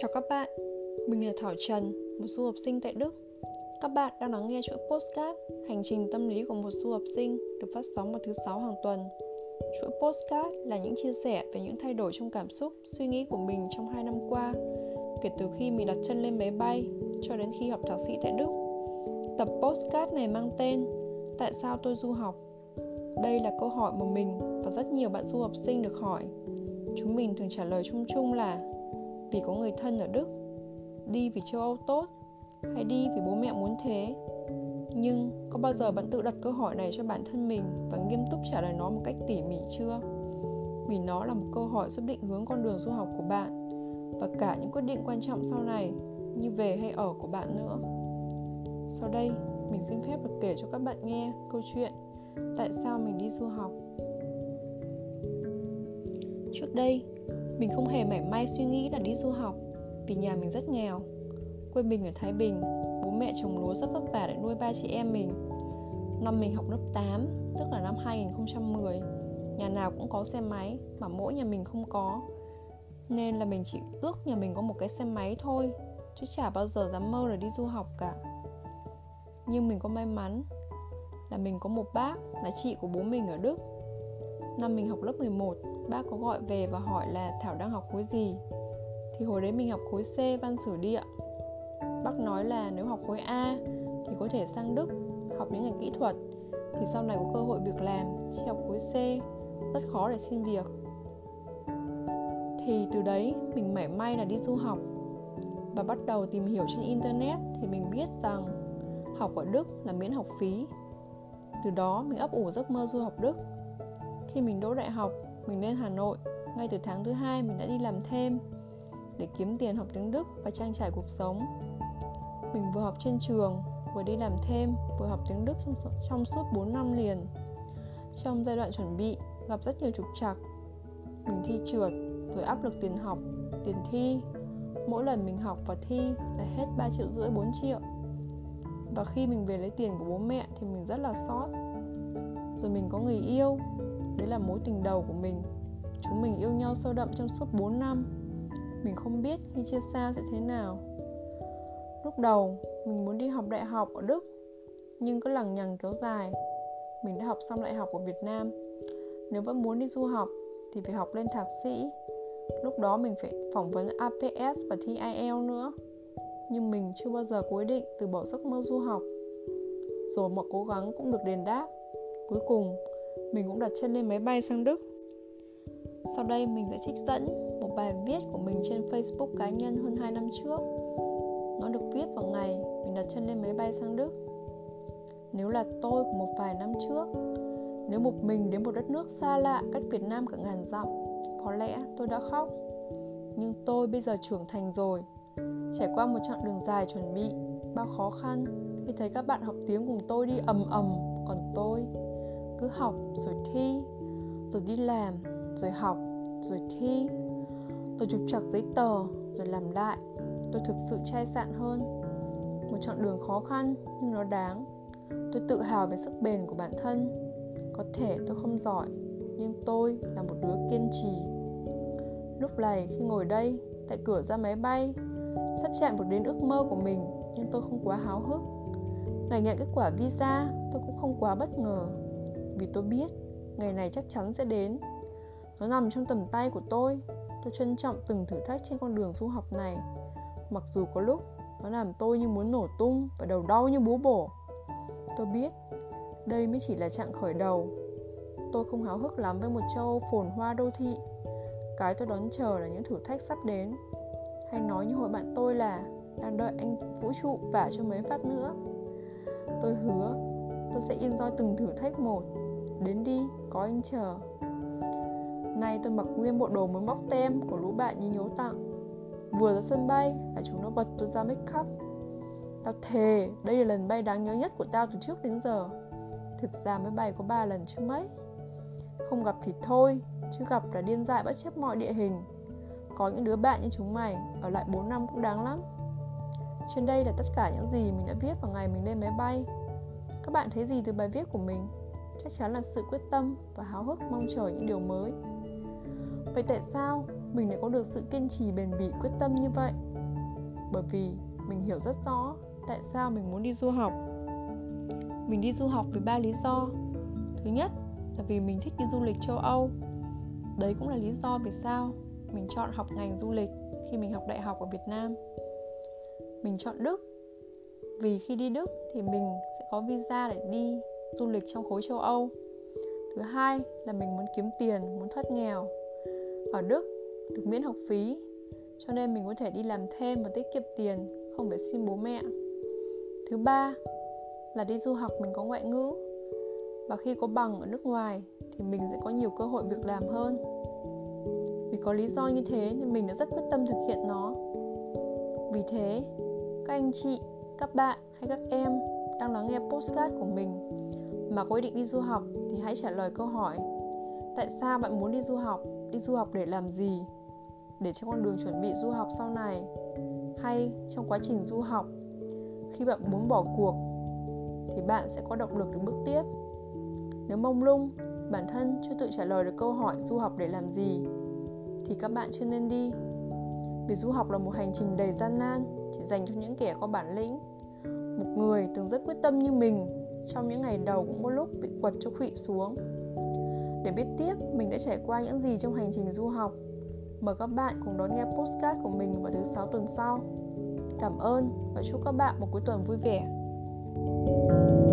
Chào các bạn, mình là Thảo Trần, một du học sinh tại Đức. Các bạn đang lắng nghe chuỗi postcard Hành trình tâm lý của một du học sinh được phát sóng vào thứ sáu hàng tuần. Chuỗi postcard là những chia sẻ về những thay đổi trong cảm xúc, suy nghĩ của mình trong hai năm qua, kể từ khi mình đặt chân lên máy bay cho đến khi học thạc sĩ tại Đức. Tập postcard này mang tên Tại sao tôi du học? Đây là câu hỏi mà mình và rất nhiều bạn du học sinh được hỏi. Chúng mình thường trả lời chung chung là vì có người thân ở Đức, đi vì châu Âu tốt hay đi vì bố mẹ muốn thế. Nhưng có bao giờ bạn tự đặt câu hỏi này cho bản thân mình và nghiêm túc trả lời nó một cách tỉ mỉ chưa? Vì nó là một câu hỏi giúp định hướng con đường du học của bạn và cả những quyết định quan trọng sau này như về hay ở của bạn nữa. Sau đây, mình xin phép được kể cho các bạn nghe câu chuyện tại sao mình đi du học. Trước đây, mình không hề mảy may suy nghĩ là đi du học vì nhà mình rất nghèo. Quê mình ở Thái Bình, bố mẹ trồng lúa rất vất vả để nuôi ba chị em mình. Năm mình học lớp 8, tức là năm 2010, nhà nào cũng có xe máy mà mỗi nhà mình không có. Nên là mình chỉ ước nhà mình có một cái xe máy thôi, chứ chả bao giờ dám mơ là đi du học cả. Nhưng mình có may mắn là mình có một bác là chị của bố mình ở Đức. Năm mình học lớp 11, bác có gọi về và hỏi là Thảo đang học khối gì? Thì hồi đấy mình học khối C, văn sử địa bác nói là nếu học khối A thì có thể sang Đức học những ngành kỹ thuật. Thì sau này có cơ hội việc làm, chỉ học khối C, rất khó để xin việc. Thì từ đấy mình mảy may là đi du học. Và bắt đầu tìm hiểu trên internet thì mình biết rằng học ở Đức là miễn học phí. Từ đó mình ấp ủ giấc mơ du học Đức. Khi mình đỗ đại học mình lên Hà Nội ngay từ tháng thứ hai mình đã đi làm thêm để kiếm tiền học tiếng Đức và trang trải cuộc sống. Mình vừa học trên trường vừa đi làm thêm vừa học tiếng Đức trong, trong suốt 4 năm liền. Trong giai đoạn chuẩn bị gặp rất nhiều trục trặc. Mình thi trượt rồi áp lực tiền học tiền thi. Mỗi lần mình học và thi là hết 3 triệu rưỡi 4 triệu. Và khi mình về lấy tiền của bố mẹ thì mình rất là sót rồi mình có người yêu Đấy là mối tình đầu của mình. Chúng mình yêu nhau sâu đậm trong suốt 4 năm. Mình không biết khi chia xa sẽ thế nào. Lúc đầu, mình muốn đi học đại học ở Đức, Nhưng cứ lằng nhằng kéo dài. Mình đã học xong đại học ở Việt Nam. Nếu vẫn muốn đi du học, Thì phải học lên thạc sĩ. Lúc đó mình phải phỏng vấn APS và thi IELTS nữa. Nhưng mình chưa bao giờ quyết định từ bỏ giấc mơ du học. Rồi mọi cố gắng cũng được đền đáp. Cuối cùng mình cũng đặt chân lên máy bay sang Đức. Sau đây mình sẽ trích dẫn một bài viết của mình trên Facebook cá nhân hơn 2 năm trước. Nó được viết vào ngày mình đặt chân lên máy bay sang Đức. Nếu là tôi của một vài năm trước, nếu một mình đến một đất nước xa lạ cách Việt Nam cả ngàn dặm, có lẽ tôi đã khóc. Nhưng tôi bây giờ trưởng thành rồi, trải qua một chặng đường dài chuẩn bị, bao khó khăn khi thấy các bạn học tiếng cùng tôi đi ầm ầm, còn tôi cứ học rồi thi, rồi đi làm, rồi học, rồi thi. Rồi trục trặc giấy tờ, rồi làm lại. Tôi thực sự chai sạn hơn. Một chặng đường khó khăn, nhưng nó đáng. Tôi tự hào về sức bền của bản thân. Có thể tôi không giỏi, nhưng tôi là một đứa kiên trì. Lúc này khi ngồi đây, tại cửa ra máy bay, sắp chạm được đến ước mơ của mình, nhưng tôi không quá háo hức. Ngày nhận kết quả visa, tôi cũng không quá bất ngờ vì tôi biết, ngày này chắc chắn sẽ đến. Nó nằm trong tầm tay của tôi. Tôi trân trọng từng thử thách trên con đường du học này. Mặc dù có lúc nó làm tôi như muốn nổ tung và đầu đau như búa bổ. Tôi biết, đây mới chỉ là trạng khởi đầu. Tôi không háo hức lắm với một châu phồn hoa đô thị. Cái tôi đón chờ là những thử thách sắp đến. Hay nói như hồi bạn tôi là, đang đợi anh vũ trụ vả cho mấy phát nữa. Tôi hứa, tôi sẽ enjoy từng thử thách một. Đến đi, có anh chờ. Nay tôi mặc nguyên bộ đồ mới móc tem của lũ bạn như nhố tặng. Vừa ra sân bay là chúng nó bật tôi ra make up Tao thề, đây là lần bay đáng nhớ nhất của tao từ trước đến giờ. Thực ra mới bay có ba lần chứ mấy. Không gặp thì thôi, chứ gặp là điên dại bất chấp mọi địa hình. Có những đứa bạn như chúng mày, ở lại 4 năm cũng đáng lắm. Trên đây là tất cả những gì mình đã viết vào ngày mình lên máy bay. Các bạn thấy gì từ bài viết của mình? Chắc chắn là sự quyết tâm và háo hức mong chờ những điều mới. Vậy tại sao mình lại có được sự kiên trì bền bỉ quyết tâm như vậy? Bởi vì mình hiểu rất rõ tại sao mình muốn đi du học. Mình đi du học vì ba lý do. Thứ nhất là vì mình thích đi du lịch châu âu. Đấy cũng là lý do vì sao mình chọn học ngành du lịch khi mình học đại học ở việt nam. Mình chọn đức. Vì khi đi đức thì mình sẽ có visa để đi du lịch trong khối châu âu. Thứ hai là mình muốn kiếm tiền, muốn thoát nghèo. Ở đức, được miễn học phí, cho nên mình có thể đi làm thêm và tiết kiệm tiền, không phải xin bố mẹ. Thứ ba là đi du học mình có ngoại ngữ. Và khi có bằng ở nước ngoài thì mình sẽ có nhiều cơ hội việc làm hơn. Vì có lý do như thế nên mình đã rất quyết tâm thực hiện nó. Vì thế, các anh chị, các bạn hay các em đang lắng nghe postcard của mình mà có ý định đi du học thì hãy trả lời câu hỏi, tại sao bạn muốn đi du học? Đi du học để làm gì? Để cho con đường chuẩn bị du học sau này hay trong quá trình du học? Khi bạn muốn bỏ cuộc thì bạn sẽ có động lực để bước tiếp. Nếu mông lung, bản thân chưa tự trả lời được câu hỏi du học để làm gì thì các bạn chưa nên đi. Vì du học là một hành trình đầy gian nan, chỉ dành cho những kẻ có bản lĩnh, một người từng rất quyết tâm như mình trong những ngày đầu cũng có lúc bị quật cho khụy xuống. Để biết tiếp, mình đã trải qua những gì trong hành trình du học. Mời các bạn cùng đón nghe postcard của mình vào thứ sáu tuần sau. Cảm ơn và chúc các bạn một cuối tuần vui vẻ. thank you